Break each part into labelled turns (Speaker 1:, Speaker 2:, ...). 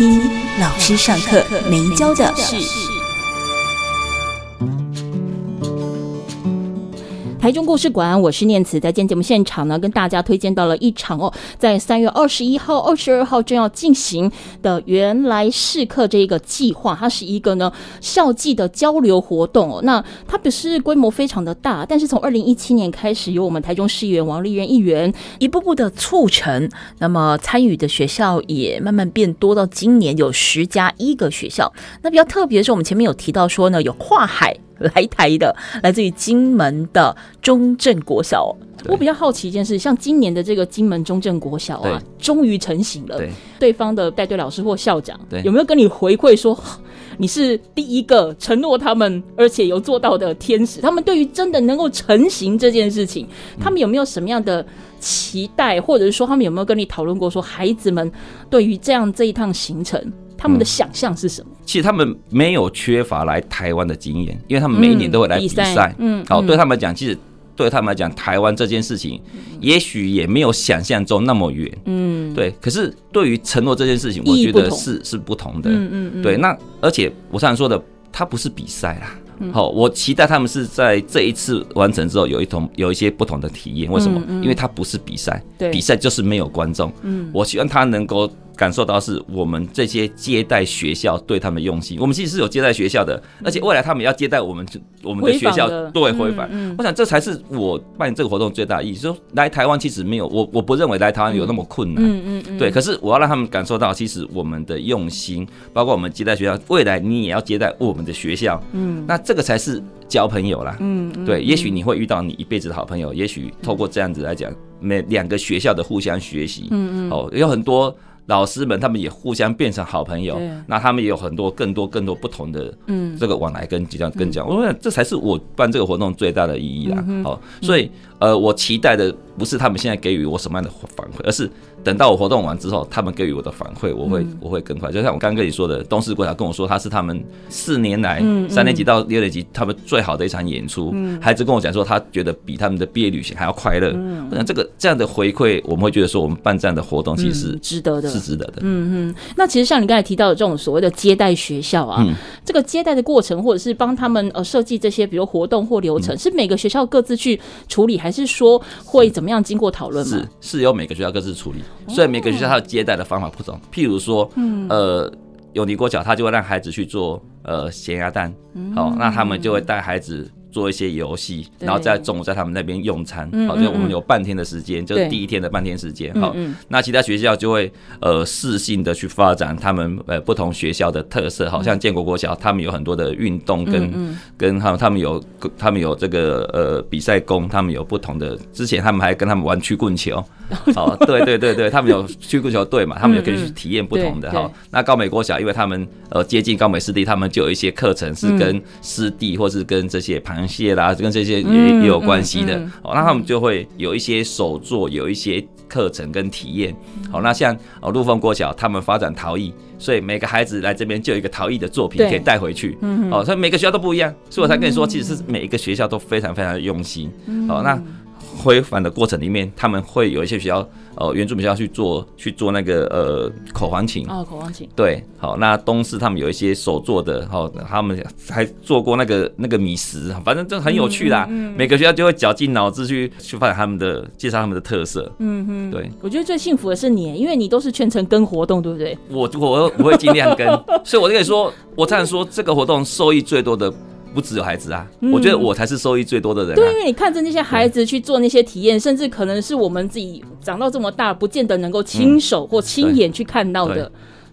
Speaker 1: 一老师上课没教的事。台中故事馆，我是念慈，在今天节目现场呢，跟大家推荐到了一场哦，在三月二十一号、二十二号正要进行的原来试课这一个计划，它是一个呢校际的交流活动哦。那它不是规模非常的大，但是从二零一七年开始，由我们台中市议员王丽媛议员一步步的促成，那么参与的学校也慢慢变多，到今年有十加一个学校。那比较特别的是，我们前面有提到说呢，有跨海。来台的，来自于金门的中正国小。我比较好奇一件事，像今年的这个金门中正国小啊，终于成型了。对，对方的带队老师或校长，有没有跟你回馈说，你是第一个承诺他们，而且有做到的天使？他们对于真的能够成型这件事情，他们有没有什么样的期待，或者是说他们有没有跟你讨论过，说孩子们对于这样这一趟行程？他们的想象是什么？
Speaker 2: 其实他们没有缺乏来台湾的经验，因为他们每一年都会来比赛。嗯，好，对他们来讲，其实对他们来讲，台湾这件事情，也许也没有想象中那么远。嗯，对。可是对于承诺这件事情，我觉得是是不同的。嗯嗯嗯。对，那而且我常常说的，它不是比赛啦。好，我期待他们是在这一次完成之后，有一同有一些不同的体验。为什么？因为它不是比赛，比赛就是没有观众。嗯，我希望他能够。感受到是我们这些接待学校对他们用心，我们其实是有接待学校的，而且未来他们要接待我们，我们的学校对回返。我想这才是我办这个活动最大意义。说来台湾其实没有我，我不认为来台湾有那么困难。嗯嗯嗯。对，可是我要让他们感受到，其实我们的用心，包括我们接待学校，未来你也要接待我们的学校。嗯，那这个才是交朋友啦。嗯，对，也许你会遇到你一辈子的好朋友，也许透过这样子来讲，每两个学校的互相学习。嗯嗯。哦，有很多。老师们他们也互相变成好朋友，那他们也有很多更多更多不同的这个往来跟即将跟讲，我想这才是我办这个活动最大的意义啦。好，所以呃，我期待的不是他们现在给予我什么样的反馈，而是。等到我活动完之后，他们给予我的反馈，我会我会更快。就像我刚刚跟你说的，东势国小跟我说，他是他们四年来三年级到六年级他们最好的一场演出。孩子跟我讲说，他觉得比他们的毕业旅行还要快乐。我想这个这样的回馈，我们会觉得说，我们办这样的活动其实是值得的，是值得的。
Speaker 1: 嗯嗯。那其实像你刚才提到的这种所谓的接待学校啊，这个接待的过程，或者是帮他们呃设计这些比如活动或流程，是每个学校各自去处理，还是说会怎么样经过讨论吗？
Speaker 2: 是是由每个学校各自处理。所以每个学校它的接待的方法不同，譬如说，嗯呃，有尼国小他就会让孩子去做呃咸鸭蛋，好，那他们就会带孩子。做一些游戏，然后在中午在他们那边用餐，好，就我们有半天的时间，就是第一天的半天时间，好，那其他学校就会呃适性的去发展他们呃不同学校的特色，好像建国国小他们有很多的运动跟跟他们他们有他们有这个呃比赛工，他们有不同的，之前他们还跟他们玩曲棍球，好，对对对对，他们有曲棍球队嘛，他们也可以去体验不同的哈。那高美国小因为他们呃接近高美湿地，他们就有一些课程是跟湿地或是跟这些旁。螃蟹啦，跟这些也也有关系的哦。那他们就会有一些手作，有一些课程跟体验。好，那像哦，陆丰国小他们发展陶艺，所以每个孩子来这边就有一个陶艺的作品可以带回去。哦，所以每个学校都不一样，所以我才跟你说，其实是每一个学校都非常非常用心。好，那。回返的过程里面，他们会有一些学校，呃，原住民学校去做去做那个呃口簧琴
Speaker 1: 哦，口簧琴
Speaker 2: 对，好，那东市他们有一些手做的，好，他们还做过那个那个米食，反正就很有趣啦。嗯嗯、每个学校就会绞尽脑汁去去发展他们的介绍他们的特色。嗯哼，对，
Speaker 1: 我觉得最幸福的是你，因为你都是全程跟活动，对不对？
Speaker 2: 我我我会尽量跟，所以我就跟你说，我常常说这个活动受益最多的。不只有孩子啊，嗯、我觉得我才是受益最多的人、啊。
Speaker 1: 对，因为你看着那些孩子去做那些体验，甚至可能是我们自己长到这么大，不见得能够亲手或亲眼去看到的。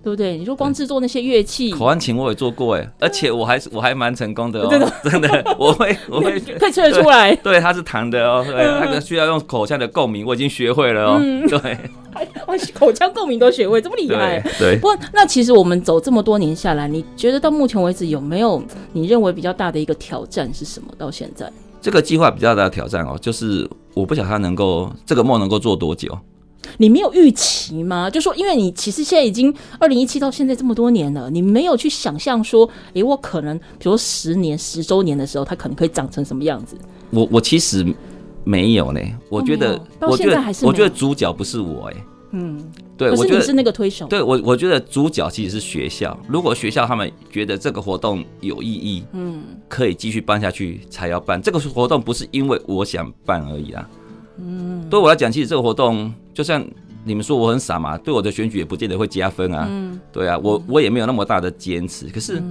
Speaker 1: 对不对？你说光制作那些乐器，
Speaker 2: 口簧琴我也做过哎，而且我还是我还蛮成功的哦，真的？真的，我会我会
Speaker 1: 可以吹得出来，
Speaker 2: 对，它是弹的哦，对，那个需要用口腔的共鸣，我已经学会了哦，对，
Speaker 1: 口腔共鸣都学会，这么厉害，
Speaker 2: 对。
Speaker 1: 不过那其实我们走这么多年下来，你觉得到目前为止有没有你认为比较大的一个挑战是什么？到现在？
Speaker 2: 这个计划比较大的挑战哦，就是我不晓得它能够这个梦能够做多久。
Speaker 1: 你没有预期吗？就说，因为你其实现在已经二零一七到现在这么多年了，你没有去想象说，诶，我可能比如说十年、十周年的时候，它可能可以长成什么样子？
Speaker 2: 我我其实没有呢。我觉得，
Speaker 1: 到现在还是
Speaker 2: 我觉得主角不是我哎。
Speaker 1: 嗯，
Speaker 2: 对，
Speaker 1: 可是你是那个推手。
Speaker 2: 对我，我觉得主角其实是学校。如果学校他们觉得这个活动有意义，嗯，可以继续办下去，才要办。这个活动不是因为我想办而已啦。嗯，对我来讲，其实这个活动就像你们说我很傻嘛，对我的选举也不见得会加分啊。嗯，对啊，我我也没有那么大的坚持。可是，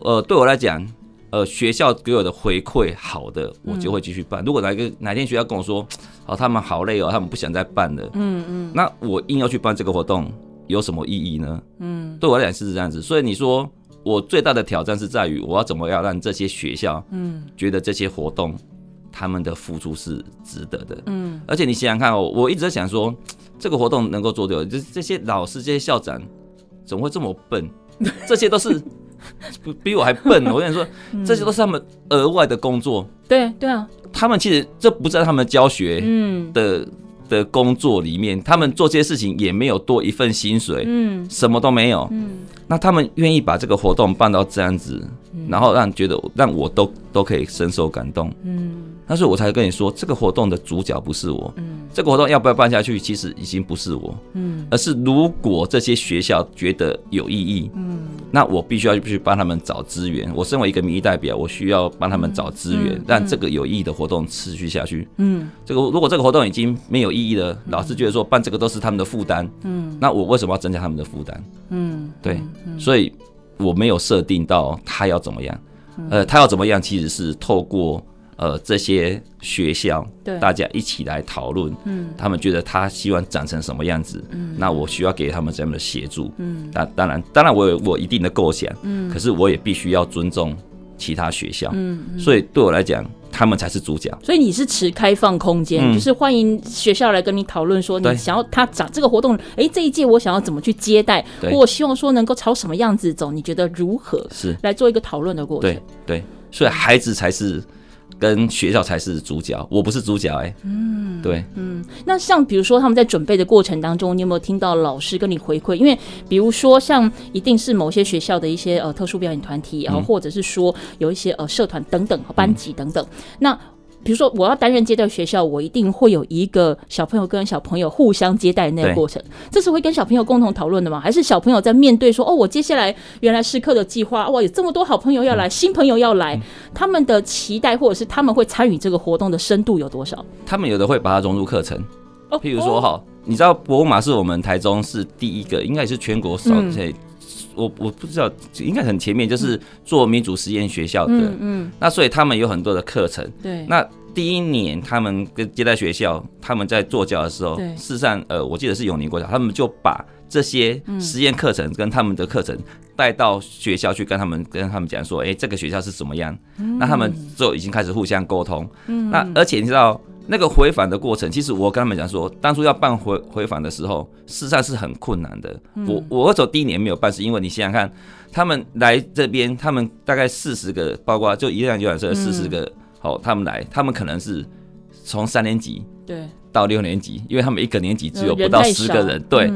Speaker 2: 呃，对我来讲，呃，学校给我的回馈好的，我就会继续办。如果哪个哪天学校跟我说，哦，他们好累哦，他们不想再办了，嗯嗯，那我硬要去办这个活动，有什么意义呢？嗯，对我来讲是这样子。所以你说我最大的挑战是在于，我要怎么样让这些学校，嗯，觉得这些活动。他们的付出是值得的，嗯，而且你想想看哦，我一直在想说，这个活动能够做掉，就这些老师、这些校长怎么会这么笨？这些都是比我还笨。我跟你说，这些都是他们额外的工作。
Speaker 1: 对对啊，
Speaker 2: 他们其实这不在他们教学嗯。的的工作里面，他们做这些事情也没有多一份薪水，嗯，什么都没有，嗯，那他们愿意把这个活动办到这样子，然后让觉得让我都都可以深受感动，嗯。但是我才跟你说，这个活动的主角不是我，嗯，这个活动要不要办下去，其实已经不是我，嗯，而是如果这些学校觉得有意义，嗯，那我必须要去帮他们找资源。我身为一个民意代表，我需要帮他们找资源，让这个有意义的活动持续下去，嗯，这个如果这个活动已经没有意义了，老师觉得说办这个都是他们的负担，嗯，那我为什么要增加他们的负担？嗯，对，所以我没有设定到他要怎么样，呃，他要怎么样其实是透过。呃，这些学校，对，大家一起来讨论，嗯，他们觉得他希望长成什么样子，嗯，那我需要给他们这样的协助，嗯，那当然，当然我有我一定的构想，嗯，可是我也必须要尊重其他学校，嗯，所以对我来讲，他们才是主角。
Speaker 1: 所以你是持开放空间，就是欢迎学校来跟你讨论，说你想要他长这个活动，哎，这一届我想要怎么去接待，或我希望说能够朝什么样子走，你觉得如何？是。来做一个讨论的过程。
Speaker 2: 对对，所以孩子才是。跟学校才是主角，我不是主角哎、欸。嗯，对，
Speaker 1: 嗯，那像比如说他们在准备的过程当中，你有没有听到老师跟你回馈？因为比如说像一定是某些学校的一些呃特殊表演团体，然后或者是说有一些呃社团等等班级等等，嗯、那。比如说，我要担任接待学校，我一定会有一个小朋友跟小朋友互相接待的那个过程，这是会跟小朋友共同讨论的吗？还是小朋友在面对说，哦，我接下来原来试课的计划，哇，有这么多好朋友要来，新朋友要来，他们的期待或者是他们会参与这个活动的深度有多少？
Speaker 2: 他们有的会把它融入课程，譬如说哈，你知道博物马是我们台中市第一个，应该也是全国少，我我不知道，应该很前面，就是做民主实验学校的，嗯，嗯，那所以他们有很多的课程，对，那第一年他们跟接待学校，他们在做教的时候，对，事实上，呃，我记得是永宁国小，他们就把这些实验课程跟他们的课程带到学校去，跟他们跟他们讲说，哎、欸，这个学校是怎么样，嗯、那他们就已经开始互相沟通，嗯，那而且你知道。那个回访的过程，其实我跟他们讲说，当初要办回回访的时候，事实上是很困难的。我我那时候第一年没有办，是因为你想想看，他们来这边，他们大概四十个，包括就一辆游览车四十个，好，他们来，他们可能是从三年级对。到六年级，因为他们一个年级只有不到十个人，对。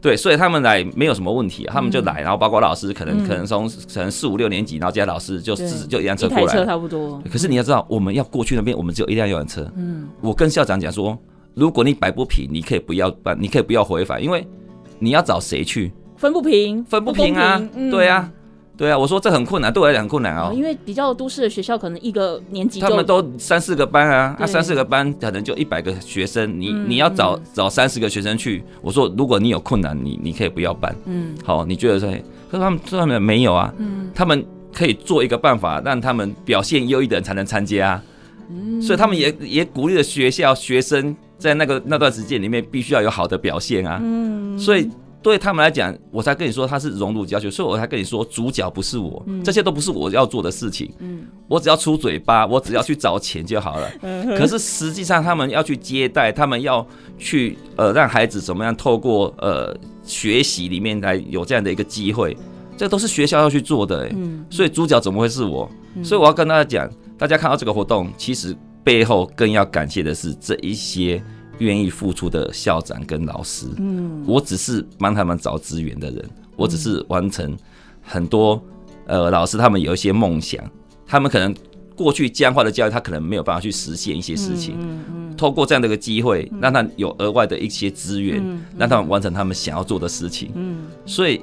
Speaker 2: 对，所以他们来没有什么问题，他们就来，然后包括老师，可能可能从可能四五六年级，然后这些老师就就一辆车过来，
Speaker 1: 差不多。
Speaker 2: 可是你要知道，我们要过去那边，我们只有一辆游览车。嗯，我跟校长讲说，如果你摆不平，你可以不要办，你可以不要回返，因为你要找谁去？
Speaker 1: 分不平，
Speaker 2: 分不平啊，对啊。对啊，我说这很困难，对我来讲很困难哦。
Speaker 1: 因为比较都市的学校，可能一个年级
Speaker 2: 他们都三四个班啊，那三四个班可能就一百个学生，你你要找找三十个学生去。我说如果你有困难，你你可以不要办。嗯，好，你觉得说，可是他们他们没有啊。嗯，他们可以做一个办法，让他们表现优异的人才能参加啊。嗯，所以他们也也鼓励了学校学生在那个那段时间里面必须要有好的表现啊。嗯，所以。对他们来讲，我才跟你说他是融入教学，所以我才跟你说主角不是我，这些都不是我要做的事情。嗯，我只要出嘴巴，我只要去找钱就好了。可是实际上，他们要去接待，他们要去呃让孩子怎么样透过呃学习里面来有这样的一个机会，这都是学校要去做的。嗯，所以主角怎么会是我？所以我要跟大家讲，大家看到这个活动，其实背后更要感谢的是这一些。愿意付出的校长跟老师，嗯，我只是帮他们找资源的人，我只是完成很多呃老师他们有一些梦想，他们可能过去僵化的教育，他可能没有办法去实现一些事情，嗯嗯，透过这样的一个机会，让他有额外的一些资源，让他们完成他们想要做的事情，嗯，所以。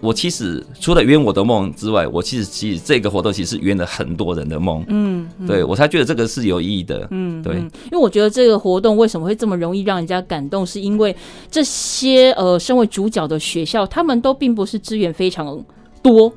Speaker 2: 我其实除了圆我的梦之外，我其实其实这个活动其实是圆了很多人的梦。嗯，对我才觉得这个是有意义的。嗯，对，
Speaker 1: 因为我觉得这个活动为什么会这么容易让人家感动，是因为这些呃身为主角的学校，他们都并不是资源非常多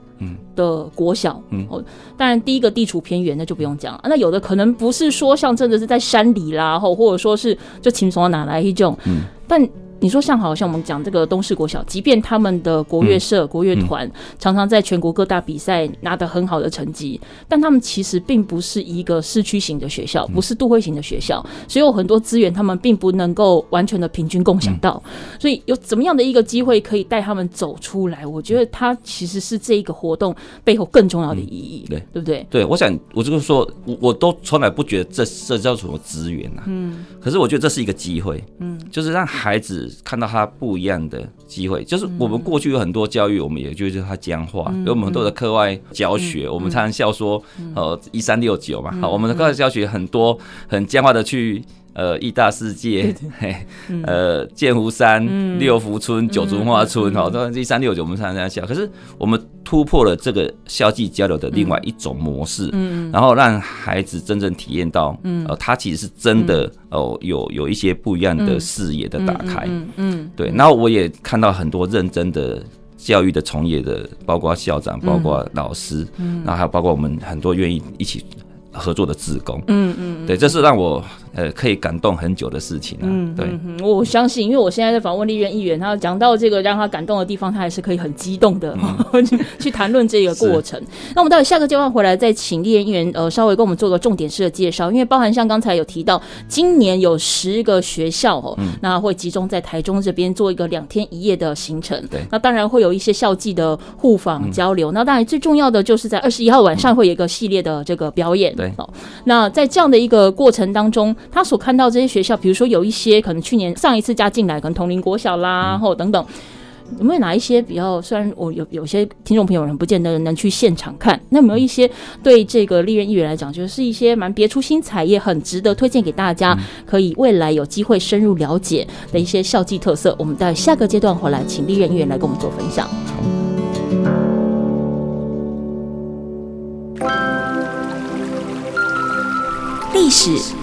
Speaker 1: 的国小。嗯，哦，当然第一个地处偏远，那就不用讲了。那有的可能不是说像真的是在山里啦，或或者说是就轻松哪来一种。嗯，但。你说像好像我们讲这个东市国小，即便他们的国乐社、国乐团常常在全国各大比赛拿得很好的成绩，但他们其实并不是一个市区型的学校，不是都会型的学校，所以有很多资源他们并不能够完全的平均共享到。所以有怎么样的一个机会可以带他们走出来？我觉得它其实是这一个活动背后更重要的意义，对对不对？
Speaker 2: 对，我想我就是说，我我都从来不觉得这这叫什么资源啊，嗯，可是我觉得这是一个机会，嗯，就是让孩子。看到他不一样的机会，就是我们过去有很多教育，我们也就是他僵化，有我们很多的课外教学，我们常常笑说，呃，一三六九嘛，好，我们的课外教学很多很僵化的去。呃，义大世界，嘿，呃，剑湖山、嗯、六福村、九族花村，好、嗯，都一三六九，我们常常这样笑。可是我们突破了这个校际交流的另外一种模式，嗯，然后让孩子真正体验到，嗯，呃，他其实是真的，哦、呃，有有一些不一样的视野的打开，嗯，嗯，对。然后我也看到很多认真的教育的从业的，包括校长，包括老师，嗯，然后还有包括我们很多愿意一起合作的职工，嗯嗯，对，这是让我。呃，可以感动很久的事情啊，嗯，对，
Speaker 1: 我相信，因为我现在在访问立院议员，他讲到这个让他感动的地方，他还是可以很激动的、嗯、去谈论这个过程。那我们到底下个阶段回来再请立院议员呃稍微跟我们做个重点式的介绍，因为包含像刚才有提到，今年有十个学校哦，嗯、那会集中在台中这边做一个两天一夜的行程。对，那当然会有一些校际的互访交流。嗯、那当然最重要的就是在二十一号晚上会有一个系列的这个表演。对，哦，那在这样的一个过程当中。他所看到这些学校，比如说有一些可能去年上一次加进来，可能同龄国小啦，或等等，有没有哪一些比较？虽然我有有些听众朋友们不见得能去现场看，那有没有一些对这个立院议员来讲，就是一些蛮别出心裁，也很值得推荐给大家，可以未来有机会深入了解的一些校际特色？我们在下个阶段回来，请立院议员来跟我们做分享。历史。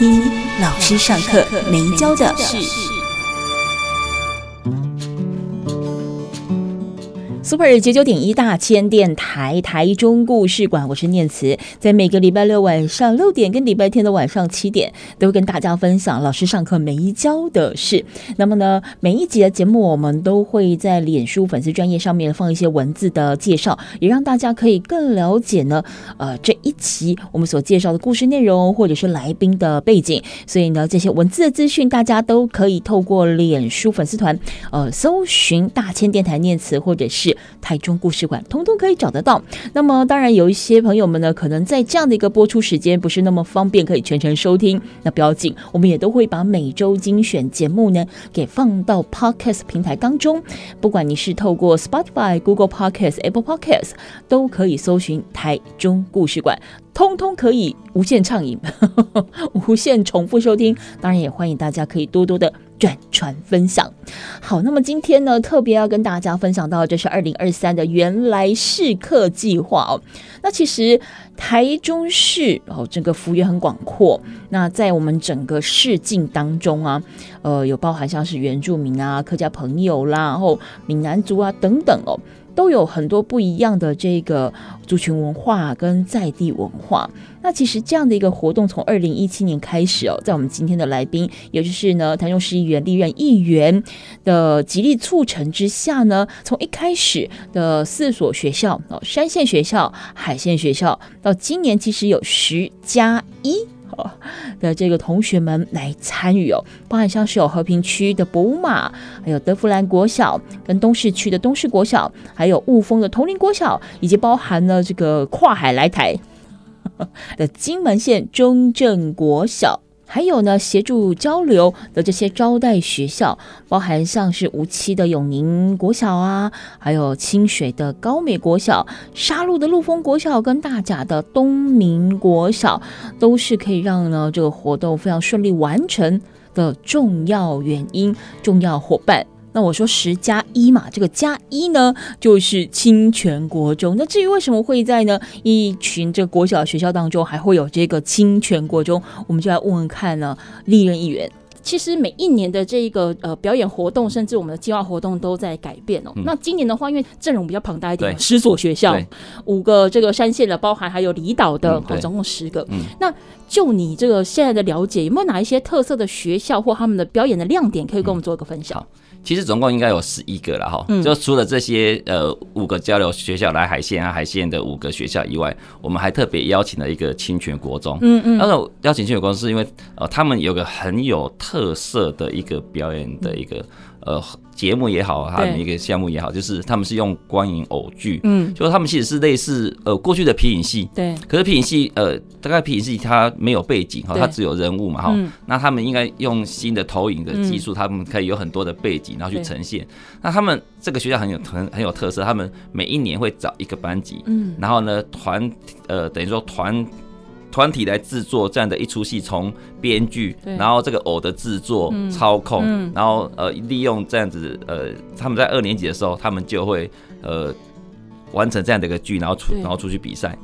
Speaker 1: 听老师上课没教的事。Super 九九点一大千电台台中故事馆，我是念慈，在每个礼拜六晚上六点跟礼拜天的晚上七点，都会跟大家分享老师上课没教的事。那么呢，每一集的节目，我们都会在脸书粉丝专页上面放一些文字的介绍，也让大家可以更了解呢，呃，这一期我们所介绍的故事内容，或者是来宾的背景。所以呢，这些文字的资讯，大家都可以透过脸书粉丝团，呃，搜寻大千电台念慈，或者是。台中故事馆，通通可以找得到。那么，当然有一些朋友们呢，可能在这样的一个播出时间不是那么方便，可以全程收听。那不要紧，我们也都会把每周精选节目呢，给放到 Podcast 平台当中。不管你是透过 Spotify、Google Podcast、Apple Podcast，都可以搜寻台中故事馆。
Speaker 3: 通通可以无限畅饮，无限重复收听。当然，也欢迎大家可以多多的转传分享。好，那么今天呢，特别要跟大家分享到，这是二零二三的原来试客计划哦。那其实台中市哦，整个幅员很广阔。那在我们整个市境当中啊，呃，有包含像是原住民啊、客家朋友啦，然后闽南族啊等等哦。都有很多不一样的这个族群文化跟在地文化。那其实这样的一个活动，从二零一七年开始哦，在我们今天的来宾，也就是呢台中市议员历任议员的极力促成之下呢，从一开始的四所学校哦，山线学校、海线学校，到今年其实有十加一。的这个同学们来参与哦，包含像是有和平区的博物马，还有德福兰国小，跟东市区的东市国小，还有雾峰的铜陵国小，以及包含了这个跨海来台的金门县中正国小。还有呢，协助交流的这些招待学校，包含像是无锡的永宁国小啊，还有清水的高美国小、沙鹿的陆丰国小跟大甲的东明国小，都是可以让呢这个活动非常顺利完成的重要原因、重要伙伴。那我说十加一嘛，这个加一呢，就是清泉国中。那至于为什么会在呢一群这个国小学校当中还会有这个清泉国中，我们就来问问看呢，历任议员。
Speaker 1: 其实每一年的这一个呃表演活动，甚至我们的计划活动都在改变哦。嗯、那今年的话，因为阵容比较庞大一点，十所学校，五个这个山线的，包含还有离岛的，嗯、总共十个。嗯、那就你这个现在的了解，有没有哪一些特色的学校或他们的表演的亮点，可以跟我们做一个分享？
Speaker 2: 嗯其实总共应该有十一个了哈，就除了这些呃五个交流学校来海线啊海线的五个学校以外，我们还特别邀请了一个清泉国中。嗯嗯，那时候邀请清泉国中是因为呃他们有个很有特色的一个表演的一个。呃，节目也好，他们一个项目也好，就是他们是用光影偶剧，嗯，就是他们其实是类似呃过去的皮影戏，对。可是皮影戏呃，大概皮影戏它没有背景哈，它只有人物嘛哈。那他们应该用新的投影的技术，他们可以有很多的背景，然后去呈现。那他们这个学校很有很很有特色，他们每一年会找一个班级，嗯，然后呢团呃等于说团。团体来制作这样的一出戏，从编剧，然后这个偶的制作、嗯、操控，嗯、然后呃利用这样子呃，他们在二年级的时候，他们就会呃完成这样的一个剧，然后出然后出去比赛。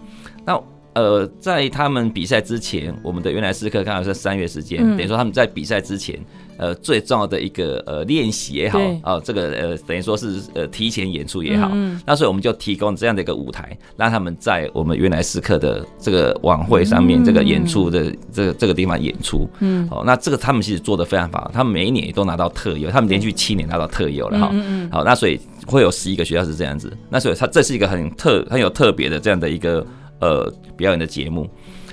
Speaker 2: 那呃在他们比赛之前，我们的原来是课刚好是三月时间，嗯、等于说他们在比赛之前。呃，最重要的一个呃练习也好，哦，这个呃等于说是呃提前演出也好，那所以我们就提供这样的一个舞台，让他们在我们原来时刻的这个晚会上面这个演出的这个这个地方演出，嗯，好，那这个他们其实做的非常好，他们每一年也都拿到特优，他们连续七年拿到特优了哈，嗯好，那所以会有十一个学校是这样子，那所以它这是一个很特很有特别的这样的一个呃表演的节目。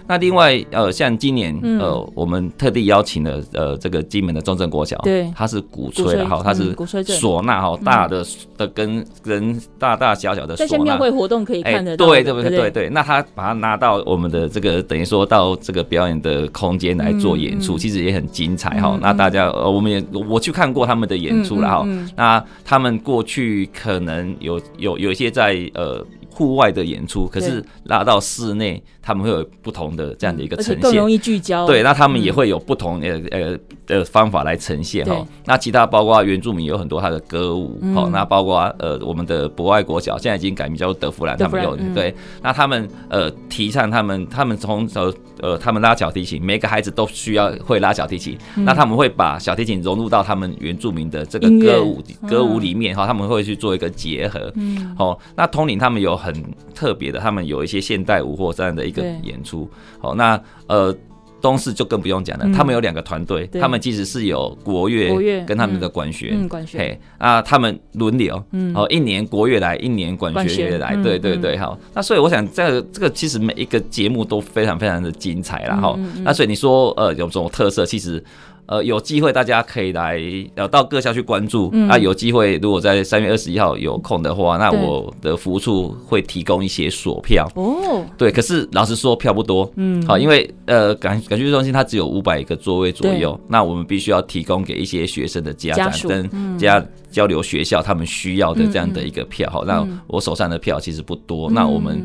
Speaker 2: 那另外，呃，像今年，呃，我们特地邀请了，呃，这个金门的中正国小，对，他是鼓吹的哈，他是唢呐哈，大的的跟跟大大小小的唢呐。庙会活动可以看得到，对对对对对。那他把它拿到我们的这个等于说到这个表演的空间来做演出，其实也很精彩哈。那大家，呃，我们也我去看过他们的演出了哈。那他们过去可能有有有一些在呃。户外的演出，可是拉到室内，他们会有不同的这样的一个呈现，更容易聚焦。对，那他们也会有不同的呃的方法来呈现哈。那其他包括原住民有很多他的歌舞，好，那包括呃我们的博爱国小现在已经改名叫做德芙兰，他们有。对，那他们呃提倡他们他们从呃呃他们拉小提琴，每个孩子都需要会拉小提琴，那他们会把小提琴融入到他们原住民的这个歌舞歌舞里面哈，他们会去做一个结合，嗯，好，那统领他们有。很特别的，他们有一些现代舞或这样的一个演出。好，那呃。东市就更不用讲了，他们有两个团队，他们其实是有国乐跟他们的管弦，管弦，嘿，啊，他们轮流，嗯。哦，一年国乐来，一年管弦乐来，对对对，好，那所以我想，这个这个其实每一个节目都非常非常的精彩啦，哈，那所以你说呃有什么特色，其实呃有机会大家可以来呃到各校去关注，啊，有机会如果在三月二十一号有空的话，那我的服务处会提供一些索票，哦，对，可是老实说票不多，嗯，好，因为呃感。感觉中心它只有五百个座位左右，那我们必须要提供给一些学生的家长跟家交流学校他们需要的这样的一个票。好。那我手上的票其实不多，嗯、那我们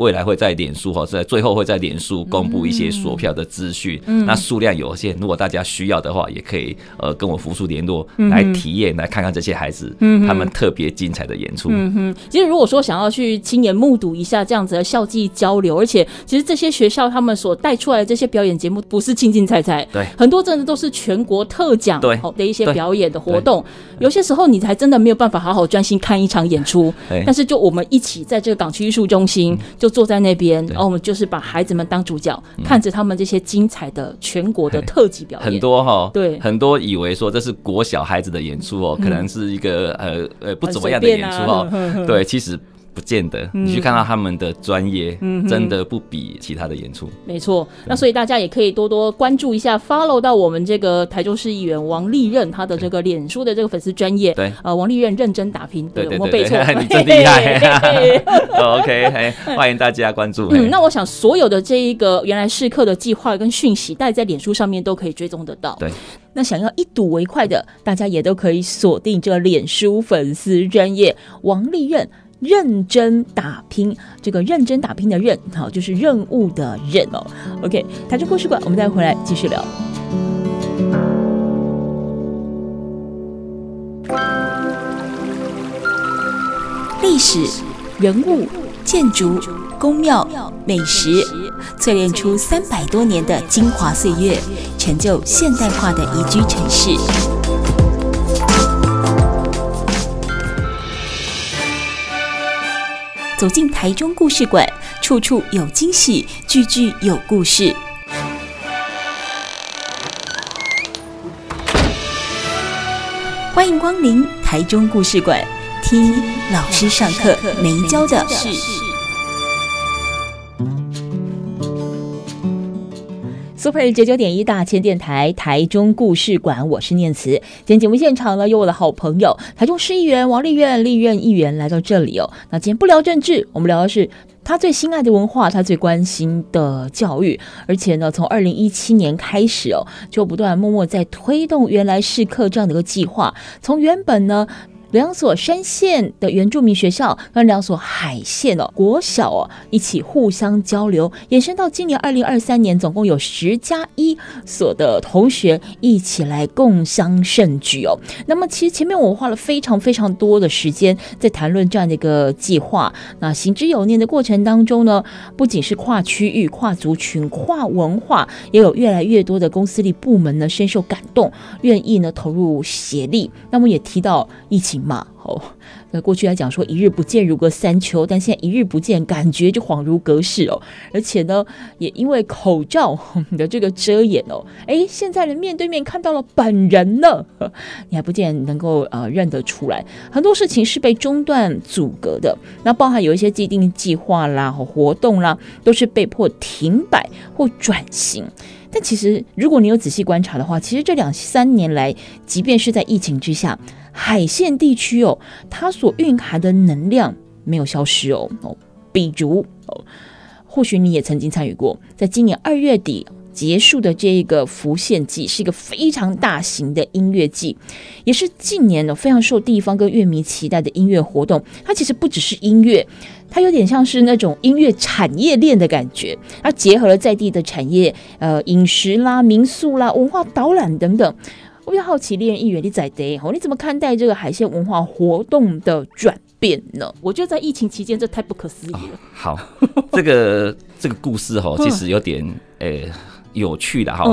Speaker 2: 未来会在脸书哈，在最后会在脸书公布一些索票的资讯。嗯、那数量有限，如果大家需要的话，也可以呃跟我福叔联络来体验，来看看这些孩子他们特别精彩的演出。
Speaker 1: 嗯哼，其实如果说想要去亲眼目睹一下这样子的校际交流，而且其实这些学校他们所带出来的这些表演节目不是轻轻彩彩，
Speaker 2: 对，
Speaker 1: 很多真的都是全国特奖对。的一些表演的活动，有些时候你才真的没有办法好好专心看一场演出。但是就我们一起在这个港区艺术中心，就坐在那边，然后我们就是把孩子们当主角，看着他们这些精彩的全国的特技表演。
Speaker 2: 很多哈，
Speaker 1: 对，
Speaker 2: 很多以为说这是国小孩子的演出哦，可能是一个呃呃不怎么样的演出哦，对，其实。不见得，你去看到他们的专业，嗯，真的不比其他的演出。
Speaker 1: 没错，那所以大家也可以多多关注一下，follow 到我们这个台中市议员王立任他的这个脸书的这个粉丝专业。
Speaker 2: 对，
Speaker 1: 呃，王立任认真打拼，
Speaker 2: 对，
Speaker 1: 我背错，
Speaker 2: 你真厉害。OK，欢迎大家关注。
Speaker 1: 嗯，那我想所有的这一个原来是课的计划跟讯息，大家在脸书上面都可以追踪得到。
Speaker 2: 对，
Speaker 3: 那想要一睹为快的，大家也都可以锁定这个脸书粉丝专业王立任。认真打拼，这个认真打拼的认，好，就是任务的任哦。OK，台中故事馆，我们待会回来继续聊。历史、人物、建筑、宫庙、美食，淬炼出三百多年的精华岁月，成就现代化的宜居城市。走进台中故事馆，处处有惊喜，句句有故事。欢迎光临台中故事馆，听老师上课没教的事。九九点一大千电台台中故事馆，我是念慈。今天节目现场呢，有我的好朋友台中市议员王利任利任议员来到这里哦。那今天不聊政治，我们聊的是他最心爱的文化，他最关心的教育。而且呢，从二零一七年开始哦，就不断默默在推动原来是课这样的一个计划。从原本呢。两所山线的原住民学校跟两所海线哦国小哦一起互相交流，延伸到今年二零二三年，总共有十加一所的同学一起来共襄盛举哦。那么其实前面我花了非常非常多的时间在谈论这样的一个计划。那行之有念的过程当中呢，不仅是跨区域、跨族群、跨文化，也有越来越多的公司里部门呢深受感动，愿意呢投入协力。那么也提到疫情。嘛，好，那过去来讲说一日不见如隔三秋，但现在一日不见，感觉就恍如隔世哦。而且呢，也因为口罩的这个遮掩哦，哎，现在人面对面看到了本人呢，你还不见能够呃认得出来。很多事情是被中断阻隔的，那包含有一些既定计划啦、活动啦，都是被迫停摆或转型。但其实，如果你有仔细观察的话，其实这两三年来，即便是在疫情之下，海线地区哦，它所蕴含的能量没有消失哦哦。比如哦，或许你也曾经参与过，在今年二月底结束的这一个浮现季，是一个非常大型的音乐季，也是近年呢非常受地方跟乐迷期待的音乐活动。它其实不只是音乐。它有点像是那种音乐产业链的感觉，它结合了在地的产业，呃，饮食啦、民宿啦、文化导览等等。我比较好奇，利任议员你在地吼，你怎么看待这个海鲜文化活动的转变呢？
Speaker 1: 我觉得在疫情期间，这太不可思议了。哦、
Speaker 2: 好，这个这个故事哈，其实有点诶。欸有趣的哈，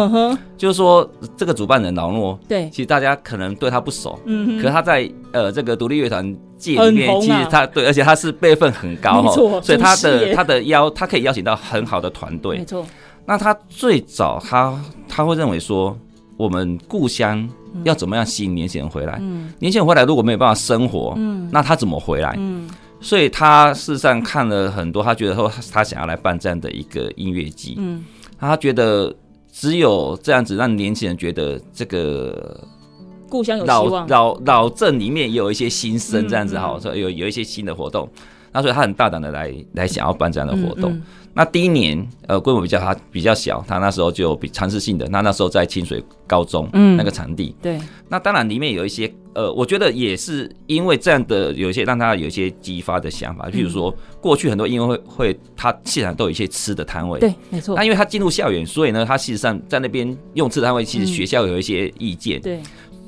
Speaker 2: 就是说这个主办人劳诺，
Speaker 1: 对，
Speaker 2: 其实大家可能对他不熟，
Speaker 1: 嗯哼，
Speaker 2: 可是他在呃这个独立乐团界里面，啊、其实他对，而且他是辈分很高哈，错所以他的他的邀，他可以邀请到很好的团队，
Speaker 1: 没错。
Speaker 2: 那他最早他他会认为说，我们故乡要怎么样吸引年轻人回来？嗯，年轻人回来如果没有办法生活，嗯，那他怎么回来？嗯，所以他事实上看了很多，他觉得说他想要来办这样的一个音乐季，嗯。他觉得只有这样子让年轻人觉得这个
Speaker 1: 故乡有希
Speaker 2: 望，老老老镇里面也有一些新生，这样子哈，说有有一些新的活动。那所以他很大胆的来来想要办这样的活动。嗯嗯那第一年，呃，规模比较他比较小，他那时候就比尝试性的。那那时候在清水高中，嗯，那个场地，
Speaker 1: 对。
Speaker 2: 那当然里面有一些，呃，我觉得也是因为这样的有一些让他有一些激发的想法，譬如说过去很多音乐会会，他现场都有一些吃的摊位，
Speaker 1: 对，没错。
Speaker 2: 那因为他进入校园，所以呢，他事实上在那边用吃的摊位，其实学校有一些意见，对。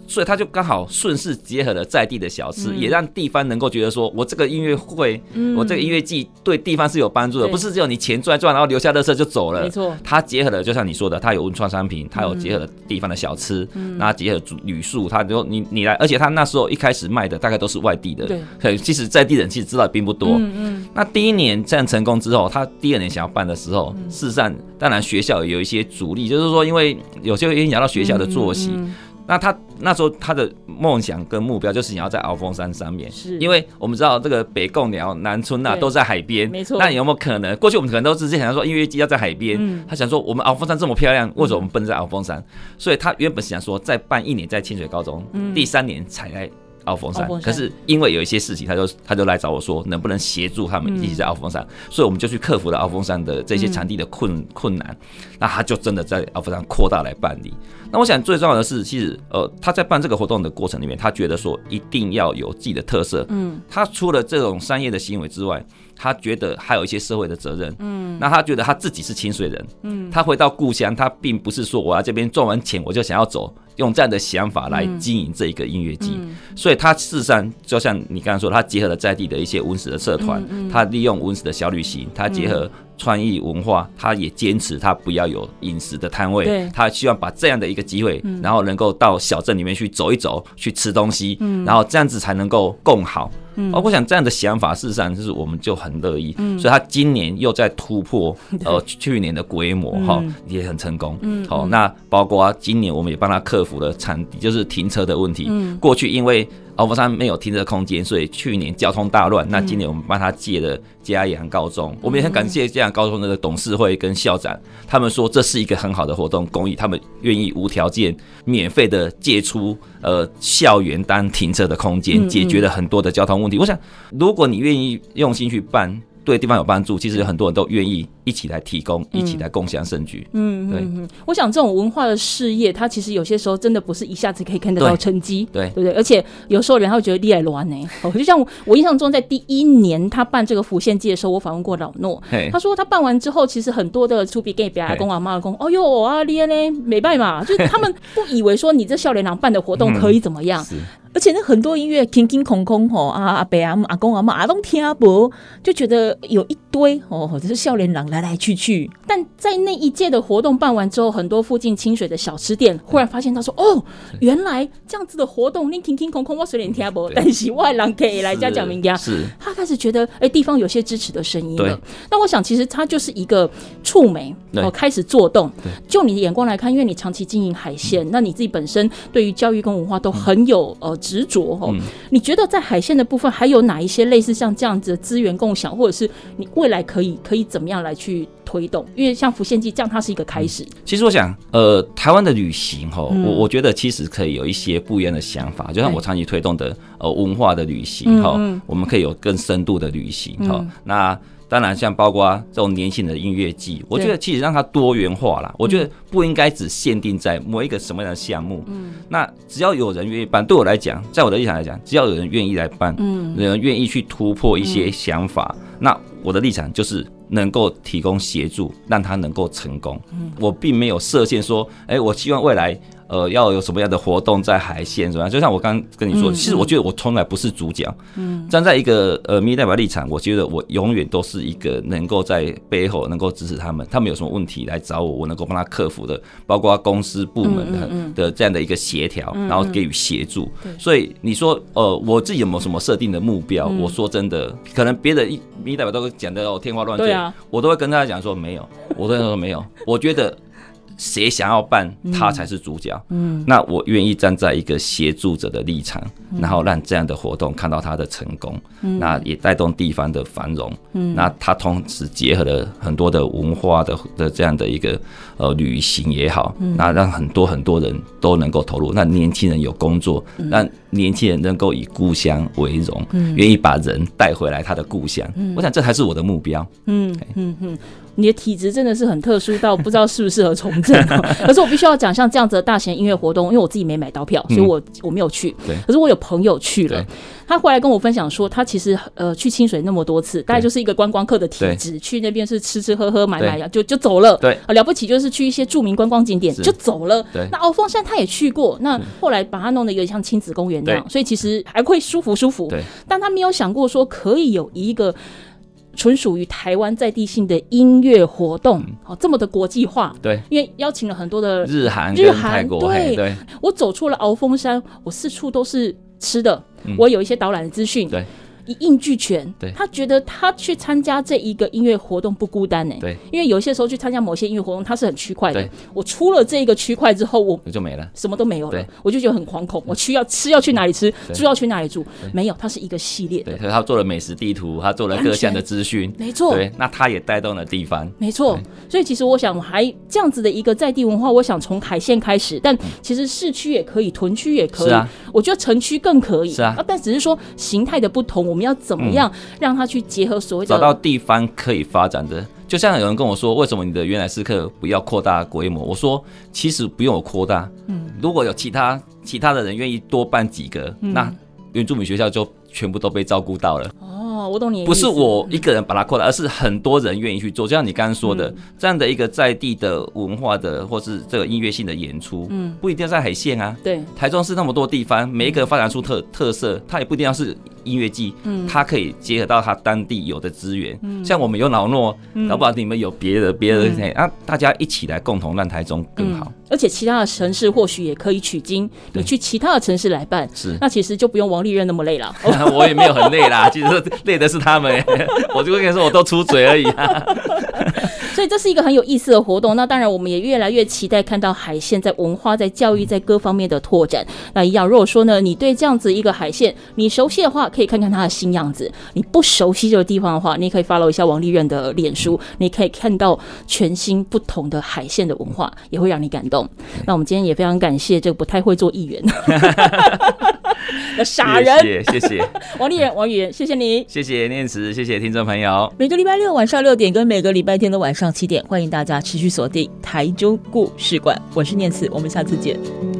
Speaker 2: 所以他就刚好顺势结合了在地的小吃，嗯、也让地方能够觉得说，我这个音乐会，嗯、我这个音乐季对地方是有帮助的，不是只有你钱赚赚，然后留下乐色就走了。没错，他结合了，就像你说的，他有文创商品，他有结合了地方的小吃，嗯、那结合旅宿，他就你你来，而且他那时候一开始卖的大概都是外地的，对，其实在地人其实知道并不多。嗯嗯。那第一年这样成功之后，他第二年想要办的时候，嗯、事实上当然学校有一些阻力，就是说因为有些会影响到学校的作息。那他那时候他的梦想跟目标就是想要在鳌峰山上面，是因为我们知道这个北贡寮、南村呐都在海边，没错。那有没有可能？过去我们可能都直接想要说音乐季要在海边，嗯、他想说我们鳌峰山这么漂亮，为什么我们不能在鳌峰山？嗯、所以他原本是想说再办一年在清水高中，嗯、第三年才来。鳌峰山，可是因为有一些事情，他就他就来找我说，能不能协助他们一起在鳌峰山？嗯、所以我们就去克服了鳌峰山的这些场地的困、嗯、困难。那他就真的在鳌峰山扩大来办理。那我想最重要的是，其实呃，他在办这个活动的过程里面，他觉得说一定要有自己的特色。嗯，他除了这种商业的行为之外，他觉得还有一些社会的责任。嗯，那他觉得他自己是清水人。嗯，他回到故乡，他并不是说我要这边赚完钱我就想要走。用这样的想法来经营这一个音乐季，嗯。嗯、所以他事实上就像你刚刚说，他结合了在地的一些文史的社团，他利用文史的小旅行，他结合创意文化，他也坚持他不要有饮食的摊位，他希望把这样的一个机会，然后能够到小镇里面去走一走，去吃东西，嗯、然后这样子才能够更好。哦，我想这样的想法，事实上就是我们就很乐意，嗯、所以他今年又在突破 呃去年的规模哈，嗯、也很成功。嗯，好，那包括今年我们也帮他克服了场地，就是停车的问题。嗯，过去因为鳌峰山没有停车空间，所以去年交通大乱。那今年我们帮他借了嘉阳高中，我们也很感谢嘉阳高中的董事会跟校长，他们说这是一个很好的活动公益，他们愿意无条件免费的借出呃校园当停车的空间，解决了很多的交通问题。我想，如果你愿意用心去办，对地方有帮助，其实有很多人都愿意。一起来提供，一起来共享盛举。嗯，对。
Speaker 1: 我想这种文化的事业，它其实有些时候真的不是一下子可以看得到成绩，对，对不对？而且有时候人他会觉得厉害乱呢。哦，就像我印象中，在第一年他办这个浮现祭的时候，我访问过老诺，他说他办完之后，其实很多的出比给表阿公阿妈公，哦哟啊，厉害呢，没办嘛，就是他们不以为说你这笑脸郎办的活动可以怎么样，而且那很多音乐空空空空吼啊，阿伯阿阿公阿妈阿东听不，就觉得有一堆哦，这是笑脸郎来。来来去去，但在那一届的活动办完之后，很多附近清水的小吃店忽然发现，他说：“哦，原来这样子的活动，你听听空空，我虽然听不，但是外人可以来家讲名家。”是，他开始觉得，哎，地方有些支持的声音了。那我想，其实他就是一个触媒，哦，开始做动。就你的眼光来看，因为你长期经营海鲜，那你自己本身对于教育跟文化都很有呃执着哦。你觉得在海线的部分，还有哪一些类似像这样子的资源共享，或者是你未来可以可以怎么样来去？去推动，因为像浮现记这样，它是一个开始。
Speaker 2: 其实我想，呃，台湾的旅行哈，我我觉得其实可以有一些不一样的想法。就像我长期推动的呃文化的旅行哈，我们可以有更深度的旅行哈。那当然，像包括这种年轻的音乐季，我觉得其实让它多元化啦。我觉得不应该只限定在某一个什么样的项目。嗯，那只要有人愿意办，对我来讲，在我的立场来讲，只要有人愿意来办，嗯，有人愿意去突破一些想法，那我的立场就是。能够提供协助，让他能够成功。我并没有设限说，哎，我希望未来。呃，要有什么样的活动在海线，是吧？就像我刚刚跟你说，其实我觉得我从来不是主角。嗯，站在一个呃民意代表立场，我觉得我永远都是一个能够在背后能够支持他们，他们有什么问题来找我，我能够帮他克服的，包括公司部门的的这样的一个协调，然后给予协助。所以你说，呃，我自己有没有什么设定的目标？我说真的，可能别的民意代表都讲得天花乱坠，我都会跟大家讲说没有，我都会说没有，我觉得。谁想要办，他才是主角。嗯，那我愿意站在一个协助者的立场，然后让这样的活动看到他的成功，那也带动地方的繁荣。嗯，那他同时结合了很多的文化的的这样的一个呃旅行也好，那让很多很多人都能够投入，那年轻人有工作，让年轻人能够以故乡为荣，嗯，愿意把人带回来他的故乡，嗯，我想这才是我的目标，
Speaker 1: 嗯嗯嗯。你的体质真的是很特殊，到不知道适不适合从政。可是我必须要讲，像这样子的大型音乐活动，因为我自己没买到票，所以我我没有去。对。可是我有朋友去了，他回来跟我分享说，他其实呃去清水那么多次，大概就是一个观光客的体质，去那边是吃吃喝喝买买呀，就就走了。对。啊了不起就是去一些著名观光景点就走了。对。那鳌峰山他也去过，那后来把它弄得有点像亲子公园那样，所以其实还会舒服舒服。对。但他没有想过说可以有一个。纯属于台湾在地性的音乐活动，哦，这么的国际化，
Speaker 2: 对，
Speaker 1: 因为邀请了很多的
Speaker 2: 日韩、
Speaker 1: 日韩，
Speaker 2: 对，
Speaker 1: 对，我走出了鳌峰山，我四处都是吃的，我有一些导览的资讯，对。一应俱全，对，他觉得他去参加这一个音乐活动不孤单呢，对，因为有些时候去参加某些音乐活动，他是很区块的。我出了这一个区块之后，我就没了，什么都没有了，我就觉得很惶恐。我需要吃要去哪里吃，住要去哪里住，没有，它是一个系列的。
Speaker 2: 对，他做了美食地图，他做了各项的资讯，
Speaker 1: 没错。
Speaker 2: 对，那他也带动了地方，
Speaker 1: 没错。所以其实我想，还这样子的一个在地文化，我想从海线开始，但其实市区也可以，屯区也可以，啊。我觉得城区更可以，是啊。但只是说形态的不同，我们要怎么样？让他去结合所谓的
Speaker 2: 找到地方可以发展的，就像有人跟我说，为什么你的原来式课不要扩大规模？我说其实不用我扩大，嗯，如果有其他其他的人愿意多办几个，嗯、那原住民学校就全部都被照顾到了。
Speaker 1: 哦，我懂你，
Speaker 2: 不是我一个人把它扩大，而是很多人愿意去做。就像你刚刚说的，这样的一个在地的文化的，或是这个音乐性的演出，嗯，不一定要在海线啊。对，台中市那么多地方，每一个发展出特特色，它也不一定要是。音乐季，嗯，它可以结合到它当地有的资源，嗯，像我们有老诺，搞不好你们有别的别的，哎啊，大家一起来共同让台中更好。
Speaker 1: 而且其他的城市或许也可以取经，你去其他的城市来办，是，那其实就不用王丽任那么累了。
Speaker 2: 我也没有很累啦，其实累的是他们，我就跟你说，我都出嘴而已啊。
Speaker 1: 所以这是一个很有意思的活动。那当然，我们也越来越期待看到海线在文化、在教育、在各方面的拓展。那一样，如果说呢，你对这样子一个海线你熟悉的话，可以看看他的新样子；你不熟悉这个地方的话，你可以 follow 一下王丽人的脸书，你可以看到全新不同的海线的文化，也会让你感动。那我们今天也非常感谢这个不太会做议员 的傻人，
Speaker 2: 谢谢，谢谢
Speaker 1: 王丽人王语嫣，谢谢你，
Speaker 2: 谢谢念慈，谢谢听众朋友。
Speaker 3: 每个礼拜六晚上六点跟每个礼拜天的晚上七点，欢迎大家持续锁定台中故事馆。我是念慈，我们下次见。